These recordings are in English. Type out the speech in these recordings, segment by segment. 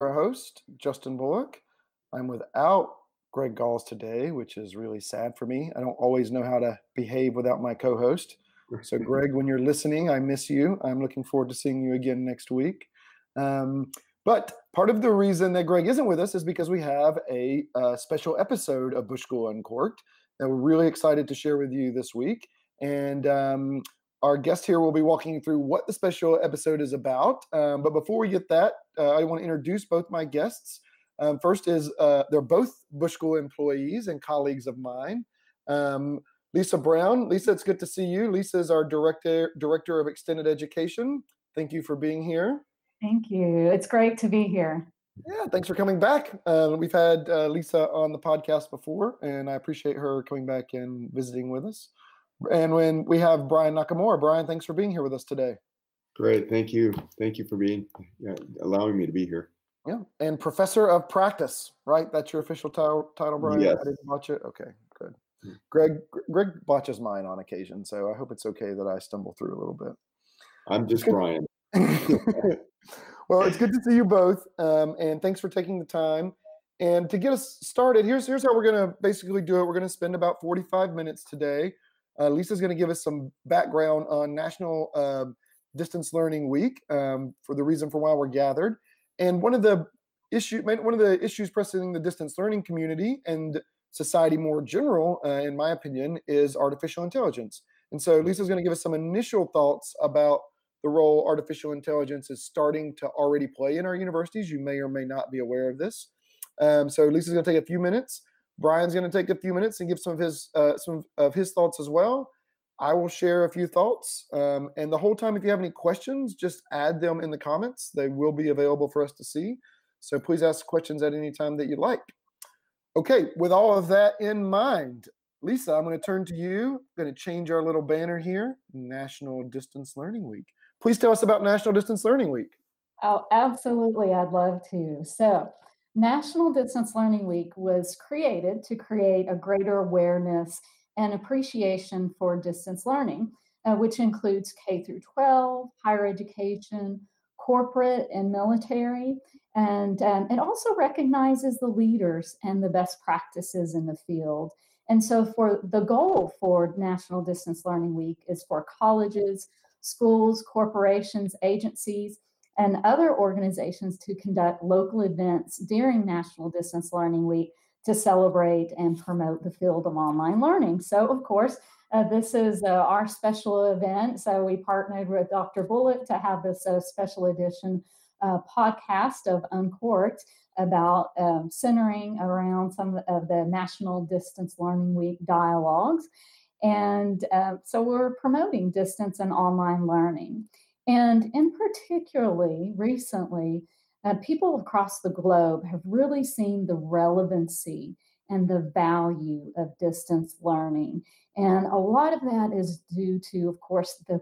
our host, Justin Bullock. I'm without Greg Galls today, which is really sad for me. I don't always know how to behave without my co host. So, Greg, when you're listening, I miss you. I'm looking forward to seeing you again next week. Um, but part of the reason that Greg isn't with us is because we have a, a special episode of Bush School Uncorked that we're really excited to share with you this week. And um, our guest here will be walking you through what the special episode is about. Um, but before we get that, uh, I want to introduce both my guests. Um, first is uh, they're both Bush School employees and colleagues of mine. Um, Lisa Brown. Lisa, it's good to see you. Lisa is our director director of extended education. Thank you for being here. Thank you. It's great to be here. Yeah, thanks for coming back. Uh, we've had uh, Lisa on the podcast before, and I appreciate her coming back and visiting with us. And when we have Brian Nakamura, Brian, thanks for being here with us today. Great, thank you, thank you for being uh, allowing me to be here. Yeah, and professor of practice, right? That's your official title, title Brian. Yes. I didn't botch it. Okay, good. Greg, Greg botches mine on occasion, so I hope it's okay that I stumble through a little bit. I'm just Brian. well, it's good to see you both, um, and thanks for taking the time. And to get us started, here's here's how we're gonna basically do it. We're gonna spend about 45 minutes today. Uh, Lisa's gonna give us some background on National uh, Distance Learning Week um, for the reason for why we're gathered. And one of the issue, one of the issues pressing the distance learning community and society more general, uh, in my opinion, is artificial intelligence. And so Lisa's going to give us some initial thoughts about the role artificial intelligence is starting to already play in our universities. You may or may not be aware of this. Um, so Lisa's going to take a few minutes. Brian's going to take a few minutes and give some of his uh, some of his thoughts as well. I will share a few thoughts, um, and the whole time, if you have any questions, just add them in the comments. They will be available for us to see. So please ask questions at any time that you like. Okay, with all of that in mind, Lisa, I'm going to turn to you. I'm going to change our little banner here National Distance Learning Week. Please tell us about National Distance Learning Week. Oh, absolutely. I'd love to. So, National Distance Learning Week was created to create a greater awareness and appreciation for distance learning, uh, which includes K through 12, higher education, corporate, and military. And um, it also recognizes the leaders and the best practices in the field. And so, for the goal for National Distance Learning Week is for colleges, schools, corporations, agencies, and other organizations to conduct local events during National Distance Learning Week to celebrate and promote the field of online learning. So, of course, uh, this is uh, our special event. So, we partnered with Dr. Bullock to have this uh, special edition uh, podcast of Uncorked about um, centering around some of the National Distance Learning Week dialogues. And uh, so, we're promoting distance and online learning. And in particularly recently, uh, people across the globe have really seen the relevancy and the value of distance learning. And a lot of that is due to, of course, the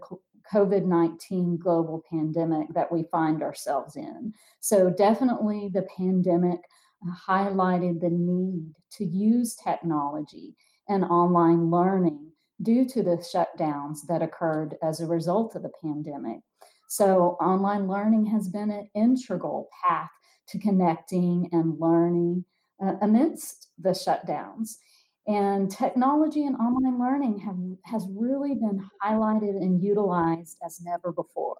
COVID 19 global pandemic that we find ourselves in. So, definitely the pandemic uh, highlighted the need to use technology and online learning due to the shutdowns that occurred as a result of the pandemic. So, online learning has been an integral path to connecting and learning uh, amidst the shutdowns. And technology and online learning have, has really been highlighted and utilized as never before.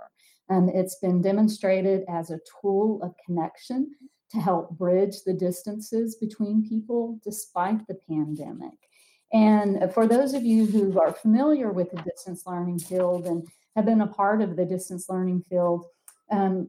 And it's been demonstrated as a tool of connection to help bridge the distances between people despite the pandemic. And for those of you who are familiar with the distance learning field and have been a part of the distance learning field, um,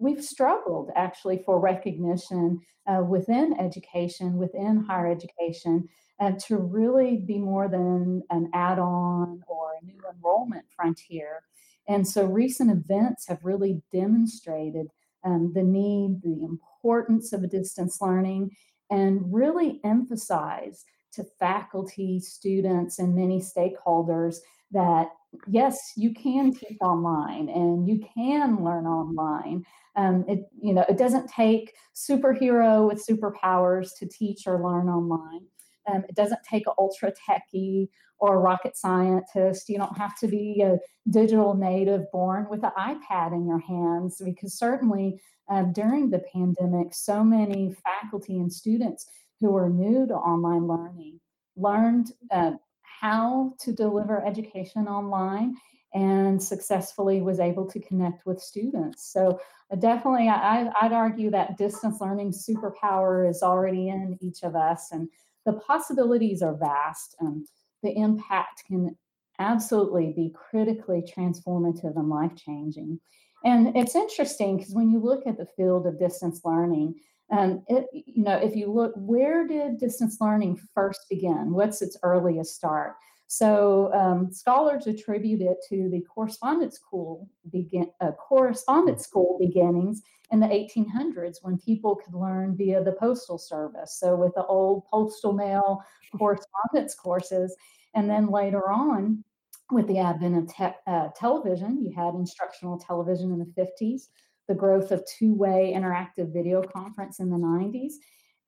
we've struggled actually for recognition uh, within education, within higher education, uh, to really be more than an add on or a new enrollment frontier. And so recent events have really demonstrated um, the need, the importance of distance learning, and really emphasize to faculty, students, and many stakeholders that yes, you can teach online and you can learn online. Um, it you know it doesn't take superhero with superpowers to teach or learn online. Um, it doesn't take an ultra techie or a rocket scientist. You don't have to be a digital native born with an iPad in your hands because certainly uh, during the pandemic, so many faculty and students who are new to online learning learned uh, how to deliver education online and successfully was able to connect with students. So uh, definitely, I, I'd argue that distance learning superpower is already in each of us, and the possibilities are vast. And the impact can absolutely be critically transformative and life changing. And it's interesting because when you look at the field of distance learning, um, it, you know, if you look, where did distance learning first begin? What's its earliest start? So um, scholars attribute it to the correspondence school begin uh, correspondence school beginnings in the 1800s when people could learn via the postal service. So with the old postal mail correspondence courses, and then later on, with the advent of te- uh, television, you had instructional television in the 50s, the growth of two way interactive video conference in the 90s,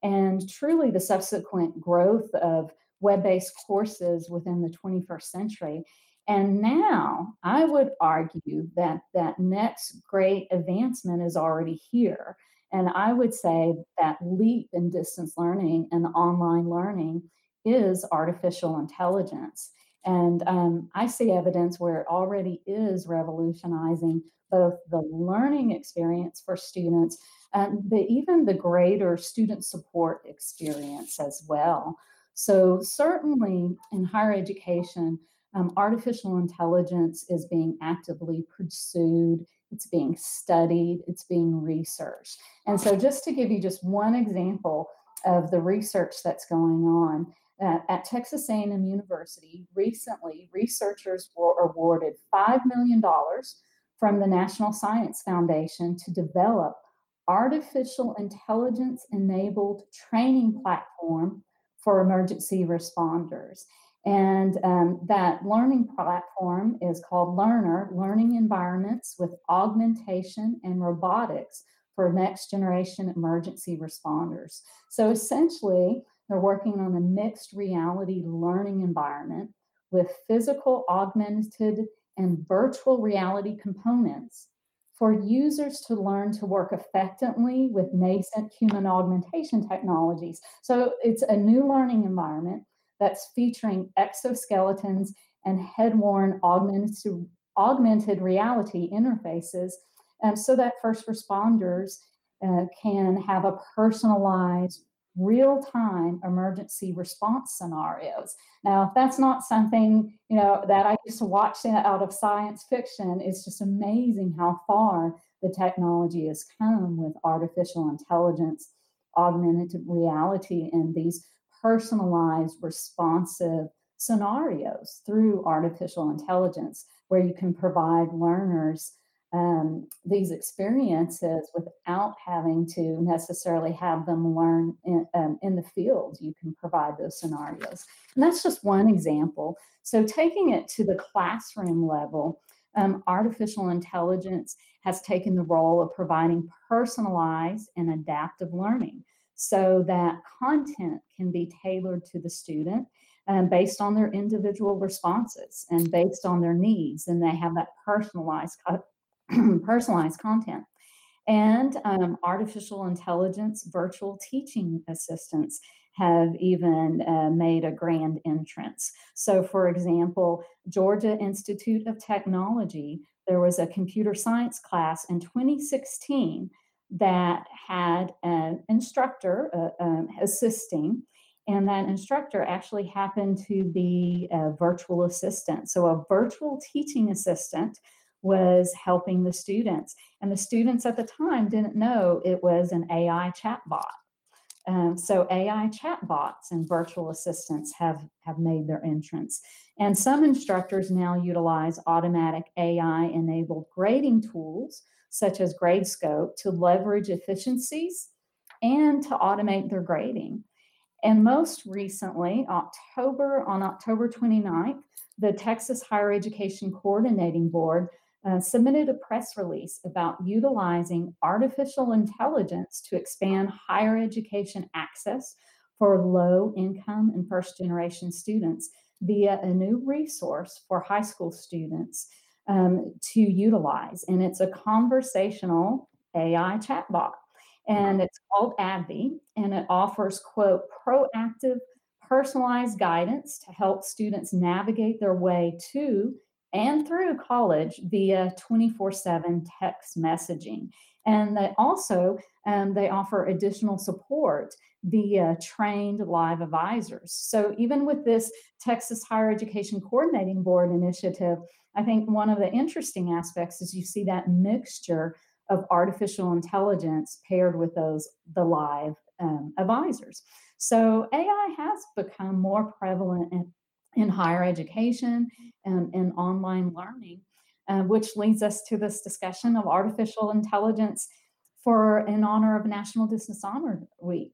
and truly the subsequent growth of web based courses within the 21st century. And now I would argue that that next great advancement is already here. And I would say that leap in distance learning and online learning is artificial intelligence. And um, I see evidence where it already is revolutionizing both the learning experience for students and the, even the greater student support experience as well. So, certainly in higher education, um, artificial intelligence is being actively pursued, it's being studied, it's being researched. And so, just to give you just one example of the research that's going on, uh, at Texas A&M University, recently researchers were awarded $5 million from the National Science Foundation to develop artificial intelligence enabled training platform for emergency responders. And um, that learning platform is called Learner Learning Environments with Augmentation and Robotics for Next Generation Emergency Responders. So essentially, they're working on a mixed reality learning environment with physical, augmented, and virtual reality components for users to learn to work effectively with nascent human augmentation technologies. So it's a new learning environment that's featuring exoskeletons and head-worn augmented, augmented reality interfaces um, so that first responders uh, can have a personalized real time emergency response scenarios. Now, if that's not something, you know, that I used to watch out of science fiction, it's just amazing how far the technology has come with artificial intelligence, augmented reality, and these personalized responsive scenarios through artificial intelligence, where you can provide learners um, these experiences without having to necessarily have them learn in, um, in the field. You can provide those scenarios. And that's just one example. So, taking it to the classroom level, um, artificial intelligence has taken the role of providing personalized and adaptive learning so that content can be tailored to the student um, based on their individual responses and based on their needs. And they have that personalized personalized content. And um, artificial intelligence virtual teaching assistants have even uh, made a grand entrance. So, for example, Georgia Institute of Technology, there was a computer science class in 2016 that had an instructor uh, um, assisting, and that instructor actually happened to be a virtual assistant. So, a virtual teaching assistant was helping the students. And the students at the time didn't know it was an AI chatbot. Um, so AI chatbots and virtual assistants have, have made their entrance. And some instructors now utilize automatic AI enabled grading tools, such as Gradescope, to leverage efficiencies and to automate their grading. And most recently, October on October 29th, the Texas Higher Education Coordinating Board uh, submitted a press release about utilizing artificial intelligence to expand higher education access for low income and first generation students via a new resource for high school students um, to utilize. And it's a conversational AI chatbot. And it's called Abby, and it offers, quote, proactive, personalized guidance to help students navigate their way to and through college via 24-7 text messaging. And they also, um, they offer additional support via trained live advisors. So even with this Texas Higher Education Coordinating Board initiative, I think one of the interesting aspects is you see that mixture of artificial intelligence paired with those the live um, advisors. So AI has become more prevalent in, higher education and in online learning, uh, which leads us to this discussion of artificial intelligence for in honor of National Distance Honor Week,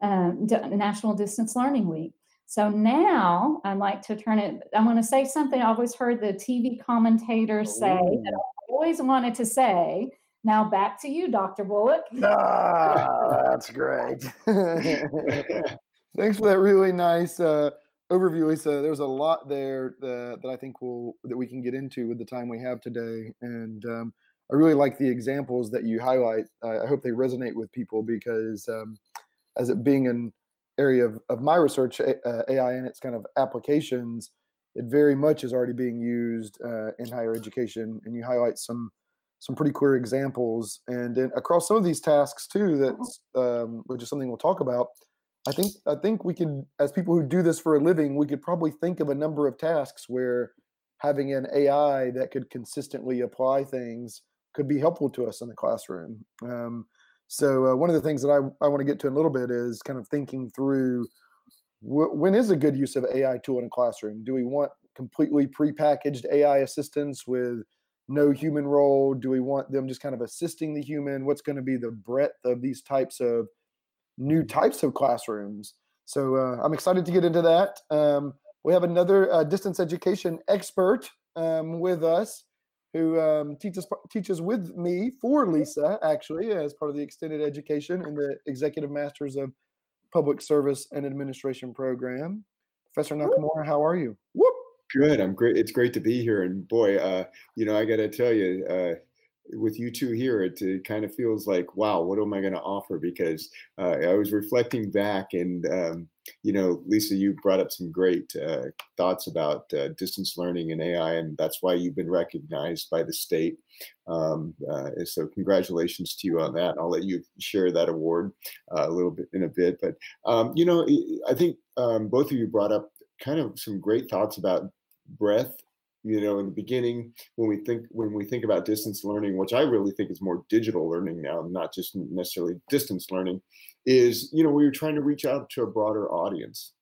um, National Distance Learning Week. So now I'd like to turn it, I'm going to say something I always heard the TV commentators say that I always wanted to say. Now back to you, Dr. Bullock. Ah, that's great. Thanks for that really nice uh, overview, Lisa. There's a lot there that, that I think will that we can get into with the time we have today, and um, I really like the examples that you highlight. I hope they resonate with people because, um, as it being an area of, of my research, uh, AI and its kind of applications, it very much is already being used uh, in higher education. And you highlight some some pretty clear examples, and then across some of these tasks too. That's um, which is something we'll talk about. I think I think we could, as people who do this for a living, we could probably think of a number of tasks where having an AI that could consistently apply things could be helpful to us in the classroom. Um, so uh, one of the things that I, I want to get to in a little bit is kind of thinking through wh- when is a good use of AI tool in a classroom? Do we want completely prepackaged AI assistance with no human role? Do we want them just kind of assisting the human? What's going to be the breadth of these types of new types of classrooms? So uh, I'm excited to get into that. Um, we have another uh, distance education expert um, with us who um, teaches teaches with me for Lisa, actually, as part of the extended education in the Executive Masters of Public Service and Administration program. Professor Nakamura, how are you? Whoop. Good. I'm great. It's great to be here. And boy, uh, you know, I got to tell you, uh, with you two here, it, it, kind of feels like, wow, what am I going to offer? Because uh, I was reflecting back, and um, you know, Lisa, you brought up some great uh, thoughts about uh, distance learning and AI, and that's why you've been recognized by the state. Um, uh, so, congratulations to you on that. I'll let you share that award uh, a little bit in a bit. But um, you know, I think um, both of you brought up kind of some great thoughts about breadth you know in the beginning when we think when we think about distance learning which i really think is more digital learning now not just necessarily distance learning is you know we were trying to reach out to a broader audience.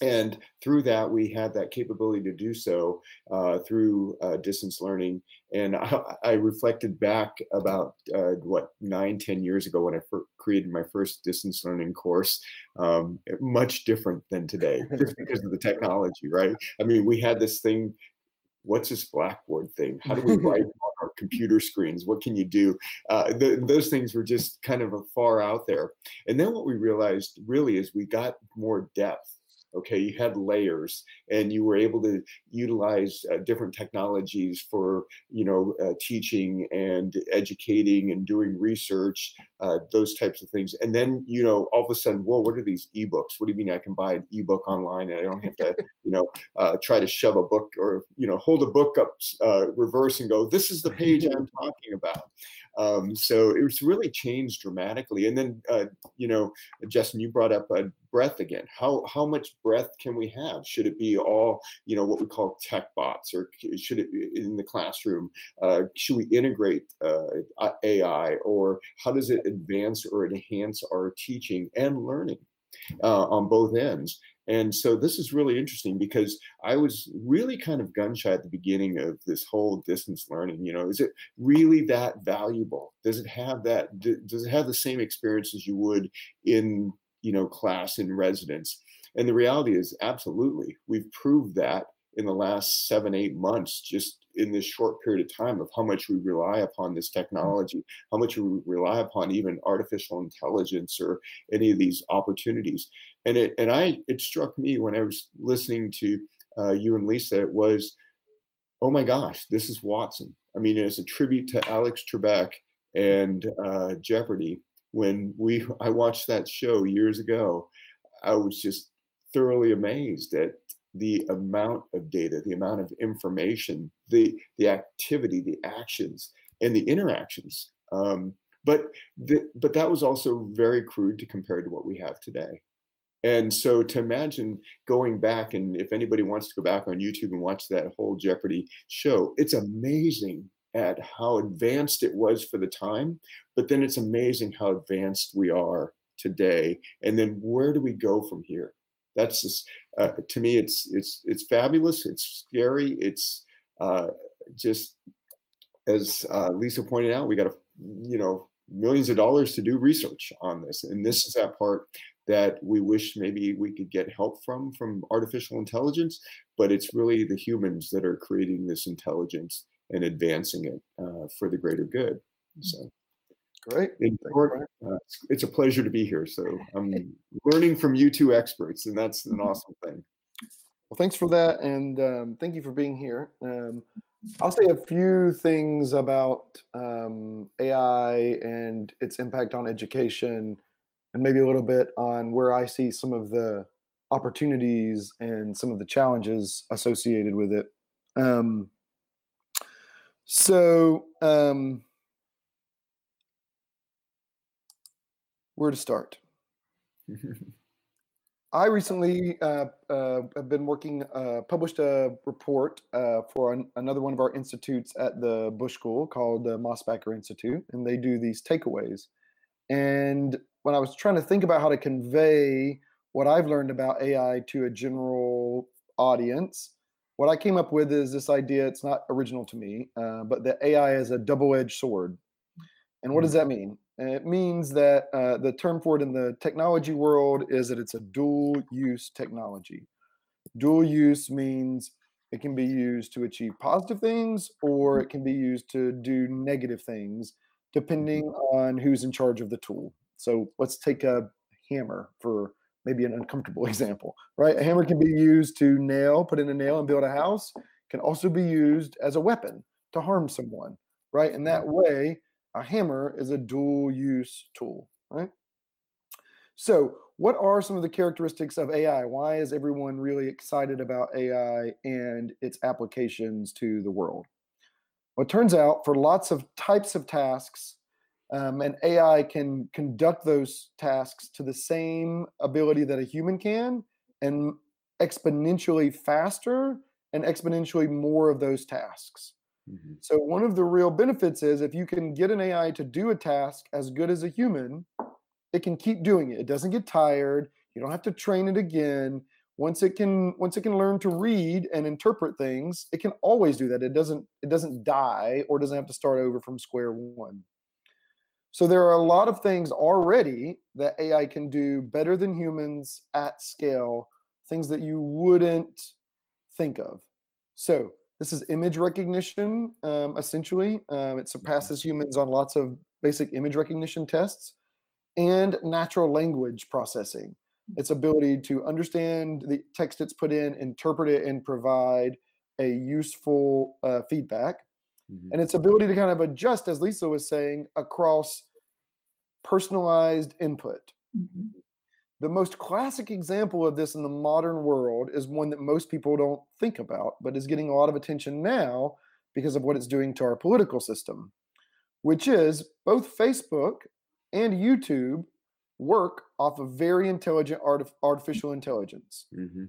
And through that we had that capability to do so uh, through uh, distance learning. And I, I reflected back about uh, what nine ten years ago when i created my first distance learning course um, much different than today just because of the technology right? I mean we had this thing what's this blackboard thing? How do we write on our computer screens? What can you do? Uh, those things were just kind of far out there. And then what we realized really is we got more depth okay you had layers and you were able to utilize uh, different technologies for you know uh, teaching and educating and doing research uh, those types of things. And then you know all of a sudden whoa what are these ebooks? What do you mean i can buy an ebook online and i don't have to you know uh, try to shove a book or you know hold a book up uh, reverse and go this is the page i'm talking about um, so it's really changed dramatically. And then uh, you know justin you brought up breadth again how how much breath can we have should it be all you know what we call tech bots or should it be in the classroom uh, should we integrate uh, ai or how does it advance or enhance our teaching and learning uh, on both ends and so this is really interesting because I was really kind of gun shy at the beginning of this whole distance learning. You know, is it really that valuable? Does it have that? Does it have the same experience as you would in you know class in residence. And the reality is absolutely we've proved that in the last seven eight months just in this short period of time of how much we rely upon this technology how much we rely upon even artificial intelligence or any of these opportunities. And it and i it struck me when i was listening to uh, you and lisa it was oh my gosh this is watson. I mean it's a tribute to alex trebek and uh, Jeopardy. When we I watched that show years ago, I was just thoroughly amazed at the amount of data, the amount of information, the the activity, the actions, and the interactions. Um, but the, but that was also very crude to compare to what we have today. And so to imagine going back, and if anybody wants to go back on YouTube and watch that whole Jeopardy show, it's amazing at how advanced it was for the time, but then it's amazing how advanced we are today. And then where do we go from here? That's just uh, to me, it's it's it's fabulous. It's scary. It's uh, just as uh, Lisa pointed out, we got to you know millions of dollars to do research on this, and this is that part that we wish maybe we could get help from from artificial intelligence, but it's really the humans that are creating this intelligence and advancing it uh, for the greater good. So. Great. Short, uh, it's, it's, a pleasure to be here. So I'm learning from you two experts, and that's an mm-hmm. awesome thing. Well, thanks for that, and um, thank you for being here. Um, I'll say a few things about um, AI and its impact on education, and maybe a little bit on where I see some of the opportunities and some of the challenges associated with it. Um, so, um, where to start? I recently uh, uh, have been working, uh, published a report uh, for an, another one of our institutes at the Bush School called the Mosbacher Institute, and they do these takeaways. And when I was trying to think about how to convey what I've learned about AI to a general audience, what I came up with is this idea. It's not original to me, uh, but that AI is a double-edged sword. And what does hmm. that mean? And it means that uh, the term for it in the technology world is that it's a dual use technology. Dual use means it can be used to achieve positive things or it can be used to do negative things depending on who's in charge of the tool. So let's take a hammer for maybe an uncomfortable example, right? A hammer can be used to nail, put in a nail and build a house, can also be used as a weapon to harm someone, right? In that way, a hammer is a dual use tool, right? So, what are some of the characteristics of AI? Why is everyone really excited about AI and its applications to the world? Well, it turns out for lots of types of tasks, um, and AI can conduct those tasks to the same ability that a human can and exponentially faster and exponentially more of those tasks. Mm-hmm. So one of the real benefits is if you can get an AI to do a task as good as a human, it can keep doing it. It doesn't get tired. You don't have to train it again. Once it can once it can learn to read and interpret things, it can always do that. It doesn't it doesn't die or doesn't have to start over from square one. So there are a lot of things already that AI can do better than humans at scale, things that you wouldn't think of. So this is image recognition, um, essentially. Um, it surpasses humans on lots of basic image recognition tests and natural language processing. Its ability to understand the text it's put in, interpret it, and provide a useful uh, feedback. Mm-hmm. And its ability to kind of adjust, as Lisa was saying, across personalized input. Mm-hmm. The most classic example of this in the modern world is one that most people don't think about, but is getting a lot of attention now because of what it's doing to our political system, which is both Facebook and YouTube work off of very intelligent art- artificial intelligence. Mm-hmm.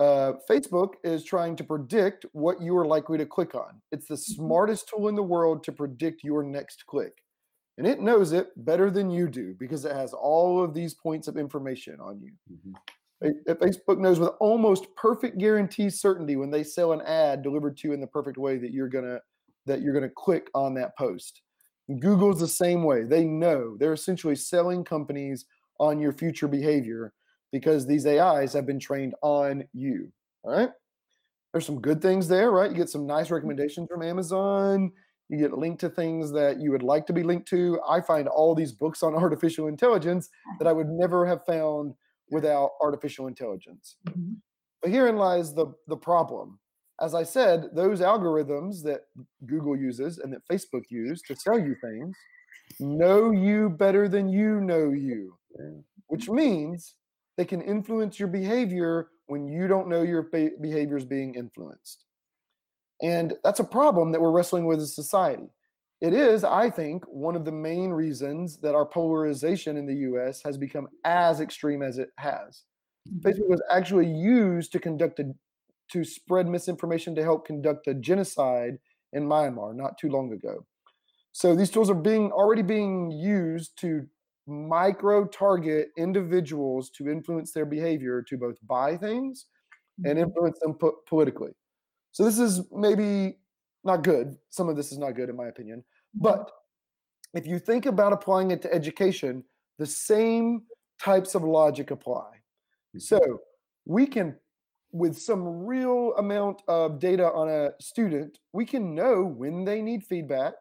Uh, Facebook is trying to predict what you are likely to click on. It's the mm-hmm. smartest tool in the world to predict your next click and it knows it better than you do because it has all of these points of information on you. Mm-hmm. Facebook knows with almost perfect guarantee certainty when they sell an ad delivered to you in the perfect way that you're gonna that you're gonna click on that post. Google's the same way. They know they're essentially selling companies on your future behavior because these AIs have been trained on you. All right. There's some good things there, right? You get some nice recommendations from Amazon you get linked to things that you would like to be linked to. I find all these books on artificial intelligence that I would never have found without artificial intelligence. Mm-hmm. But herein lies the, the problem. As I said, those algorithms that Google uses and that Facebook use to sell you things know you better than you know you, which means they can influence your behavior when you don't know your be- behavior is being influenced. And that's a problem that we're wrestling with as society. It is, I think, one of the main reasons that our polarization in the US has become as extreme as it has. Mm-hmm. Facebook was actually used to conduct a to spread misinformation to help conduct a genocide in Myanmar not too long ago. So these tools are being already being used to micro target individuals to influence their behavior to both buy things and mm-hmm. influence them po- politically. So this is maybe not good. Some of this is not good in my opinion. Mm-hmm. But if you think about applying it to education, the same types of logic apply. Mm-hmm. So we can, with some real amount of data on a student, we can know when they need feedback,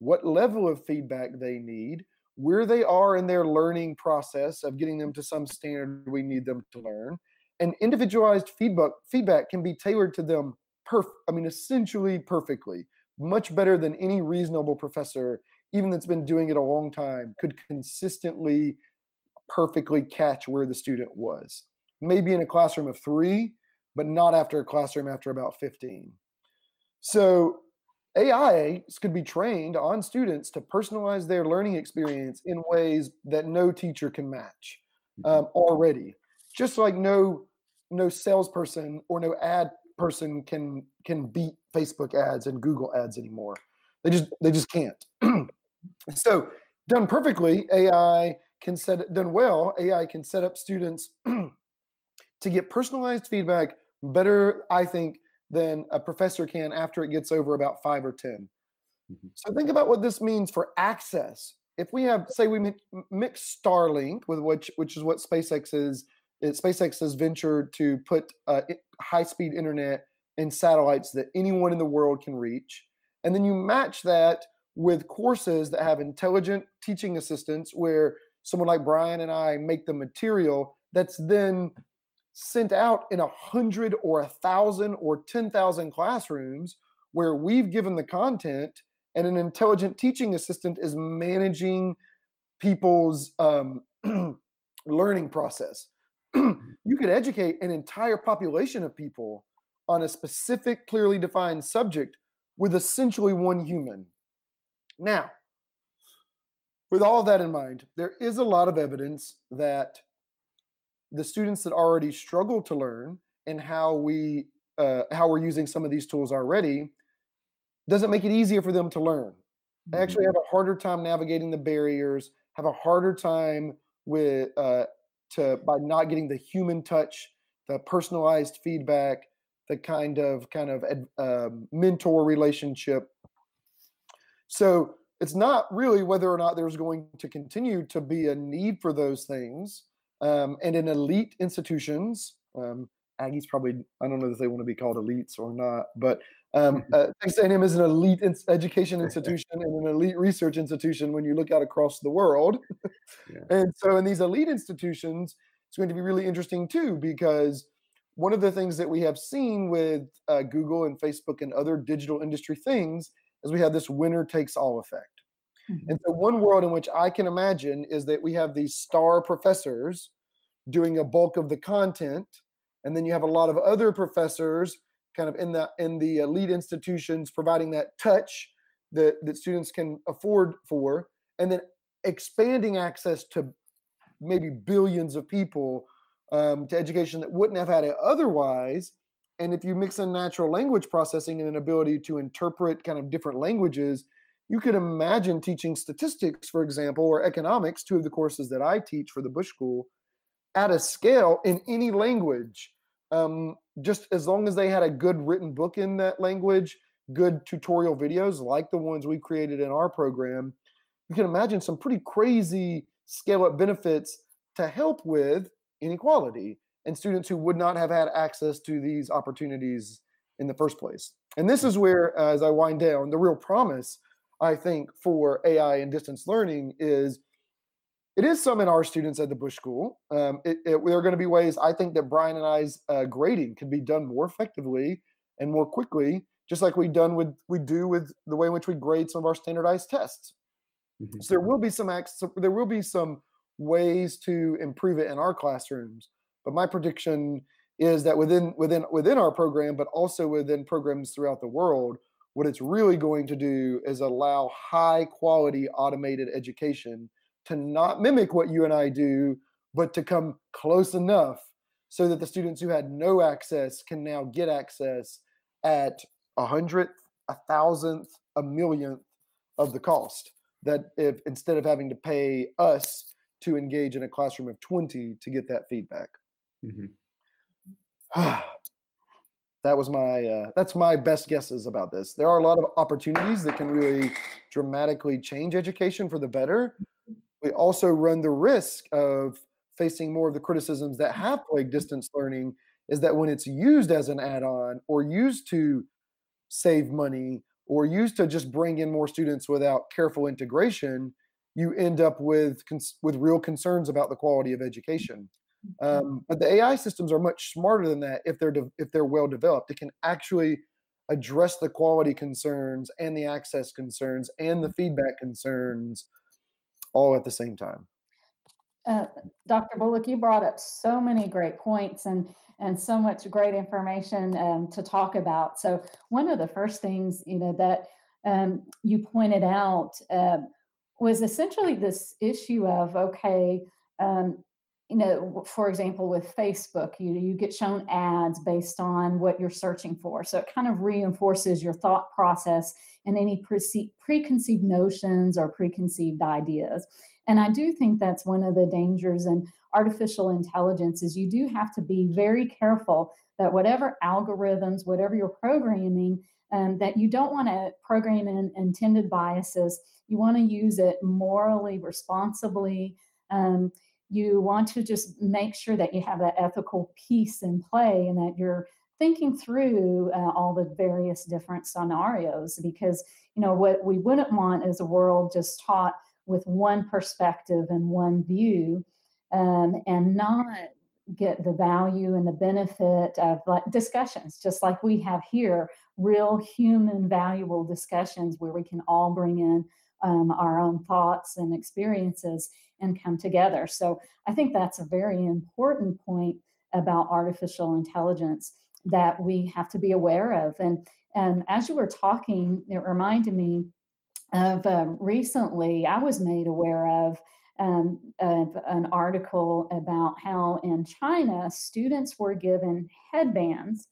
what level of feedback they need, where they are in their learning process of getting them to some standard we need them to learn. And individualized feedback feedback can be tailored to them perf I mean essentially perfectly, much better than any reasonable professor, even that's been doing it a long time, could consistently perfectly catch where the student was maybe in a classroom of three, but not after a classroom after about 15. So AI could be trained on students to personalize their learning experience in ways that no teacher can match um, already. Just like no no salesperson or no ad person can can beat Facebook ads and Google ads anymore. They just they just can't. so done perfectly, AI can set done well. AI can set up students to get personalized feedback better, I think, than a professor can after it gets over about five or 10. Mhm. So think about what this means for access. If we have, say, we mi- mix Starlink with which, which is what SpaceX is, it, SpaceX has ventured to put uh, high-speed internet in satellites that anyone in the world can reach, and then you match that with courses that have intelligent teaching assistants, where someone like Brian and I make the material that's then sent out in a hundred or a thousand or 10,000 classrooms where we've given the content and an intelligent teaching assistant is managing people's um, learning process. you could educate an entire population of people on a specific, clearly defined subject with essentially one human. Now, with all of that in mind, there is a lot of evidence that the students that already struggle to learn and how we uh, how we're using some of these tools already doesn't make it easier for them to learn. They actually have a harder time navigating the barriers, have a harder time with uh, to by not getting the human touch, the personalized feedback, the kind of kind of uh, mentor relationship. So it's not really whether or not there's going to continue to be a need for those things um, and in elite institutions, um, Aggie's probably, I don't know if they want to be called elites or not, but um, uh, Texas A&M is an elite education institution and an elite research institution when you look out across the world. Yeah. And so in these elite institutions, it's going to be really interesting too, because one of the things that we have seen with uh, Google and Facebook and other digital industry things is we have this winner takes all effect. Mhm. And so, one world in which I can imagine is that we have these star professors doing a bulk of the content, and then you have a lot of other professors kind of in the in the elite institutions providing that touch that that students can afford for, and then expanding access to maybe billions of people um, to education that wouldn't have had it otherwise. And if you mix in natural language processing and an ability to interpret kind of different languages, you could imagine teaching statistics, for example, or economics, two of the courses that I teach for the Bush School, at a scale in any language. Um, just as long as they had a good written book in that language, good tutorial videos like the ones we created in our program, you can imagine some pretty crazy scale up benefits to help with inequality and students who would not have had access to these opportunities in the first place. And this is where, as I wind down, the real promise I think for AI and distance learning is it is some in our students at the Bush School. Um, it, it, there are going to be ways I think that Brian and I's uh, grading can be done more effectively and more quickly, just like we've done with we do with the way in which we grade some of our standardized tests. Mm-hmm. So there will be some there will be some ways to improve it in our classrooms. But my prediction is that within within within our program, but also within programs throughout the world, what it's really going to do is allow high quality automated education to not mimic what you and I do, but to come close enough so that the students who had no access can now get access at a hundredth, a thousandth, a millionth of the cost. That if instead of having to pay us to engage in a classroom of 20 to get that feedback. Mm-hmm. that was my uh, that's my best guesses about this. There are a lot of opportunities that can really dramatically change education for the better. We also run the risk of facing more of the criticisms that have plagued distance learning is that when it's used as an add-on or used to save money or used to just bring in more students without careful integration, you end up with with real concerns about the quality of education. Mm-hmm. Um, but the AI systems are much smarter than that if they're de- if they're well developed. It can actually address the quality concerns and the access concerns and the feedback concerns all at the same time. Uh, Dr. Bullock, you brought up so many great points and and so much great information um, to talk about. So one of the first things you know that um, you pointed out uh, was essentially this issue of okay, um, you know, for example, with Facebook, you you get shown ads based on what you're searching for, so it kind of reinforces your thought process and any pre- preconceived notions or preconceived ideas. And I do think that's one of the dangers in artificial intelligence is you do have to be very careful that whatever algorithms, whatever you're programming, um, that you don't want to program in intended biases. You want to use it morally, responsibly. Um, you want to just make sure that you have that ethical piece in play and that you're thinking through uh, all the various different scenarios because you know what we wouldn't want is a world just taught with one perspective and one view um, and not get the value and the benefit of like discussions just like we have here real human valuable discussions where we can all bring in um, our own thoughts and experiences and come together. So I think that's a very important point about artificial intelligence that we have to be aware of. And and as you were talking, it reminded me of um, recently I was made aware of, um, of an article about how in China students were given headbands.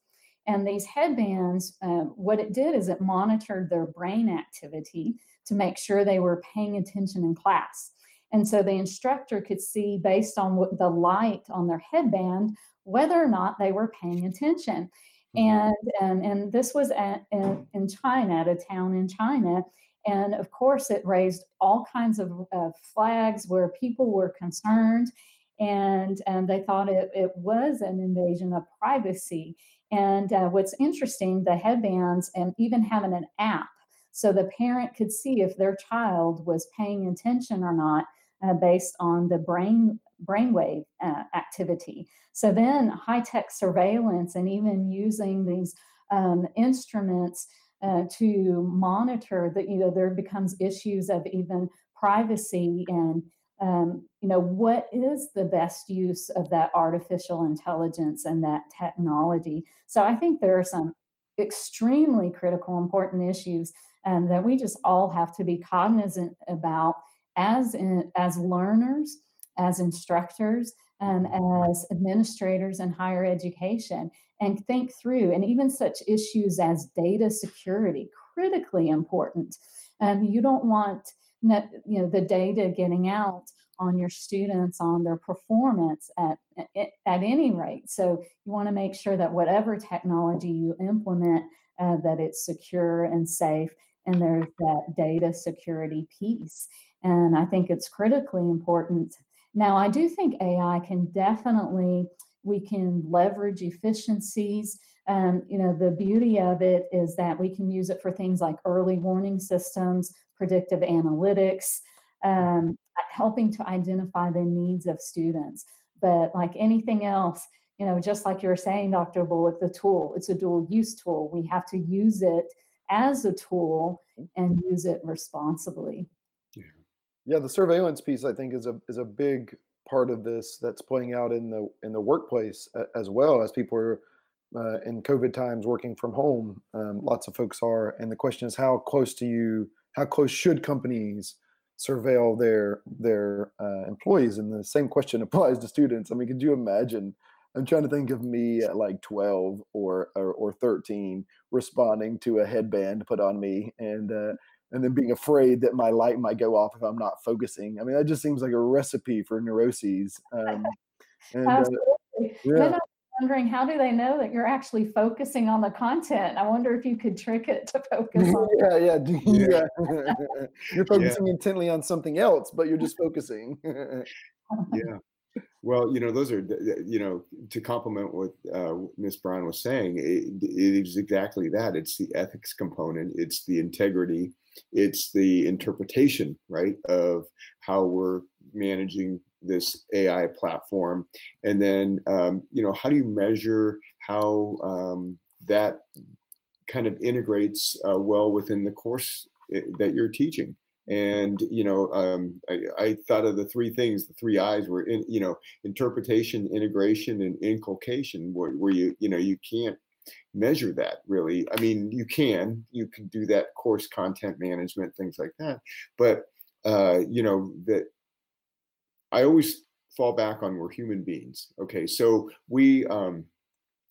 And these headbands, uh, what it did is it monitored their brain activity to make sure they were paying attention in class. And so the instructor could see based on what the light on their headband whether or not they were paying attention. Mm-hmm. And, and, and this was at, in, in China, at a town in China. And of course, it raised all kinds of uh, flags where people were concerned and, and they thought it, it was an invasion of privacy. And uh, what's interesting, the headbands and even having an app so the parent could see if their child was paying attention or not uh, based on the brain brainwave uh, activity. So then high tech surveillance and even using these um, instruments uh, to monitor that you know there becomes issues of even privacy and um, you know what is the best use of that artificial intelligence and that technology so i think there are some extremely critical important issues um, that we just all have to be cognizant about as in, as learners, as instructors, um, as administrators in higher education, and think through, and even such issues as data security, critically important. Um, you don't want you know the data getting out on your students on their performance at, at, any rate so you want to make sure that whatever technology you implement uh, that it's secure and safe and there's that data security piece. And I think it's critically important. Now, I do think AI can definitely, we can leverage efficiencies. Um, you know, the beauty of it is that we can use it for things like early warning systems, predictive analytics, um, helping to identify the needs of students. But like anything else, you know, just like you were saying, Dr. Bullock, the tool, it's a dual use tool. We have to use it as a tool and use it responsibly. Yeah. The surveillance piece I think is a is a big part of this that's playing out in the in the workplace as well as people are uh, in COVID times working from home. Um, lots of folks are, and the question is how close do you how close should companies surveil their their uh, employees? And the same question applies to students. I mean, could you imagine? I'm trying to think of me at like 12 or or, or 13 responding to a headband put on me and uh, and then being afraid that my light might go off if I'm not focusing. I mean, that just seems like a recipe for neuroses. Um, and, uh, Absolutely. yeah wondering how do they know that you're actually focusing on the content? I wonder if you could trick it to focus on. yeah, yeah, yeah. you're focusing yeah. intently on something else, but you're just focusing. yeah. Well, you know, those are, you know, to complement what uh, Ms. Brown was saying, it, it is exactly that. It's the ethics component, it's the integrity, it's the interpretation, right, of how we're managing this AI platform, and then um, you know how do you measure how um, that kind of integrates uh, well within the course eh, that you're teaching? And you know, um, I, I, thought of the three things. The three I's were in you know interpretation, integration, and inculcation. Where, where you you know you can't measure that really. I mean, you can you can do that course content management things like that, but uh, you know that I always fall back on we're human beings. Okay, so we um,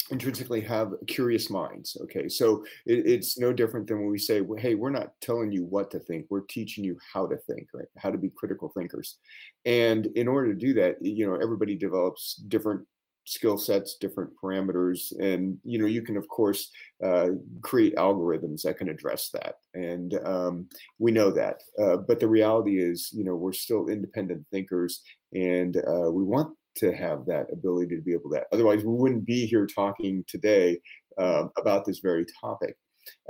intrinsically have curious minds. Okay, so it, it's no different than when we say, well, "Hey, we're not telling you what to think; we're teaching you how to think, right? How to be critical thinkers." And in order to do that, you know, everybody develops different skill sets, different parameters, and you know you can of course uh, create algorithms that can address that, and um, we know that. Uh, but the reality is, you know, we're still independent thinkers, and uh, we want to have that ability to be able to. Otherwise, we wouldn't be here talking today um, about this very topic.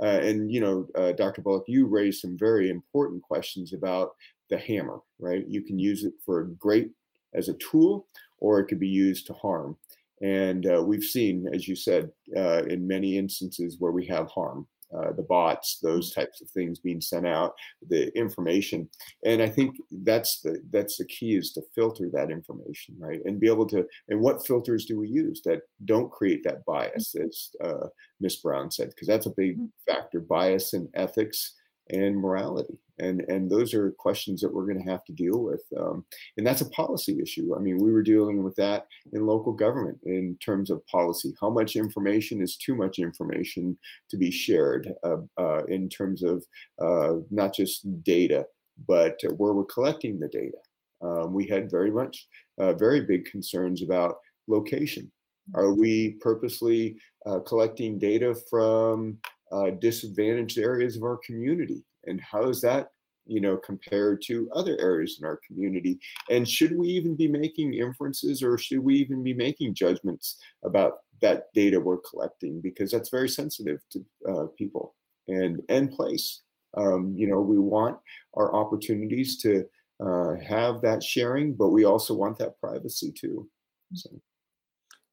Uh, and you know, uh, Dr. Bullock, you raised some very important questions about the hammer, right? You can use it for great as a tool, or it could be used to harm. And uh, we've seen, as you said, uh, in many instances where we have harm, uh, the bots, those mm-hmm. types of things being sent out, the information, and I think that's the that's the key is to filter that information, right, and be able to. And what filters do we use that don't create that bias, mm-hmm. as uh, Miss Brown said, because that's a big mm-hmm. factor: bias and ethics and morality and and those are questions that we're going to have to deal with um, and that's a policy issue. I mean we were dealing with that in local government in terms of policy. How much information is too much information to be shared uh, uh, in terms of uh, not just data but where we're collecting the data. Um, we had very much uh, very big concerns about location. Are we purposely uh, collecting data from uh, disadvantaged areas of our community and how is that you know compared to other areas in our community and should we even be making inferences or should we even be making judgments about that data we're collecting because that's very sensitive to uh, people and and place um, you know we want our opportunities to uh, have that sharing but we also want that privacy too so.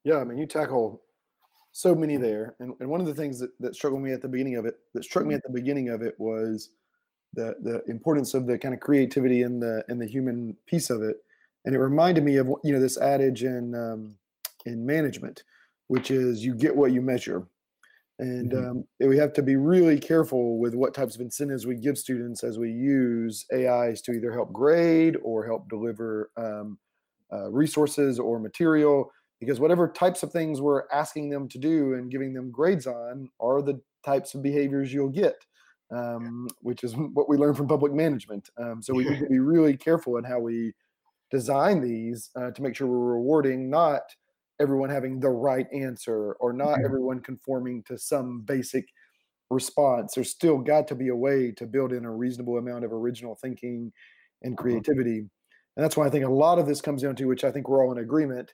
yeah i mean you tackle so many there. And, and one of the things that, that struggled me at the beginning of it, that struck me mm-hmm. at the beginning of it was the the importance of the kind of creativity and the and the human piece of it. And it reminded me of you know this adage in um, in management, which is you get what you measure. And mm-hmm. um, we have to be really careful with what types of incentives we give students as we use AIs to either help grade or help deliver um, uh, resources or material because whatever types of things we're asking them to do and giving them grades on are the types of behaviors you'll get um, which is what we learn from public management um, so we need to be really careful in how we design these uh, to make sure we're rewarding not everyone having the right answer or not mm-hmm. everyone conforming to some basic response there's still got to be a way to build in a reasonable amount of original thinking and uh-huh. creativity and that's why i think a lot of this comes down to which i think we're all in agreement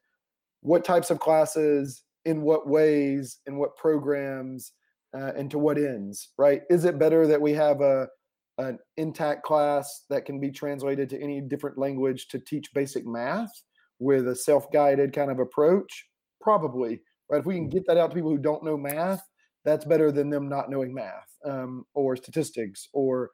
what types of classes, in what ways, in what programs, uh, and to what ends, right? Is it better that we have a an intact class that can be translated to any different language to teach basic math with a self-guided kind of approach? Probably, right? If we can get that out to people who don't know math, that's better than them not knowing math um, or statistics or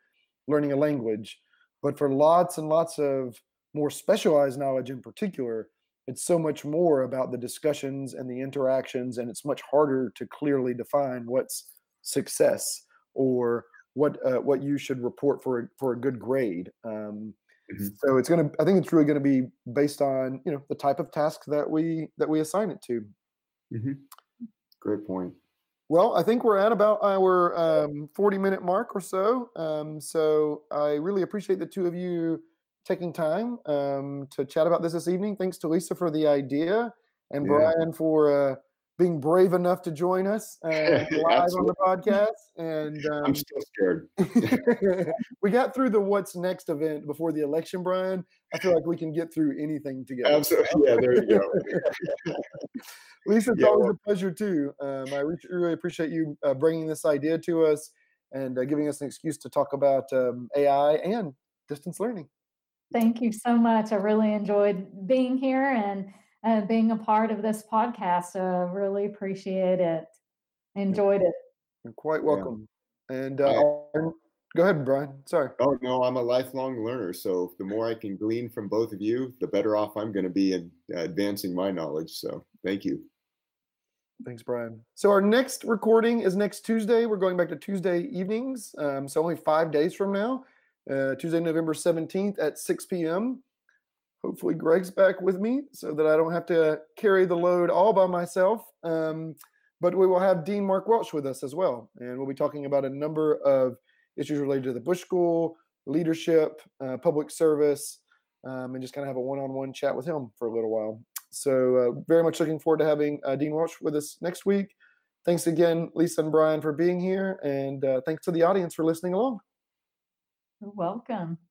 learning a language. But for lots and lots of more specialized knowledge in particular, it's so much more about the discussions and the interactions, and it's much harder to clearly define what's success or what uh, what you should report for for a good grade. Um, mm-hmm. So it's going to. I think it's really going to be based on you know the type of task that we that we assign it to. Mm-hmm. Great point. Well, I think we're at about our um, 40 minute mark or so. Um, so I really appreciate the two of you taking time um, to chat about this this evening. Thanks to Lisa for the idea and yeah. Brian for uh, being brave enough to join us uh, live on the podcast. And um, I'm still scared. we got through the what's next event before the election, Brian. I feel like we can get through anything together. Absolutely. Yeah, there you go. Lisa, it's yeah, always well, a pleasure too. Um, I really appreciate you uh, bringing this idea to us and uh, giving us an excuse to talk about um, AI and distance learning. Thank you so much. I really enjoyed being here and uh, being a part of this podcast. Uh, really appreciate it. Enjoyed it. You're quite welcome. Yeah. And uh, go ahead, Brian. Sorry. Oh no, I'm a lifelong learner. So the more I can glean from both of you, the better off I'm going to be in uh, advancing my knowledge. So thank you. Thanks, Brian. So our next recording is next Tuesday. We're going back to Tuesday evenings. Um, so only five days from now, uh, Tuesday, November 17th at 6 p.m. Hopefully, Greg's back with me so that I don't have to carry the load all by myself. Um, but we will have Dean Mark Welsh with us as well. And we'll be talking about a number of issues related to the Bush School, leadership, uh, public service, um, and just kind of have a one on one chat with him for a little while. So, uh, very much looking forward to having uh, Dean Welsh with us next week. Thanks again, Lisa and Brian, for being here. And uh, thanks to the audience for listening along. Welcome.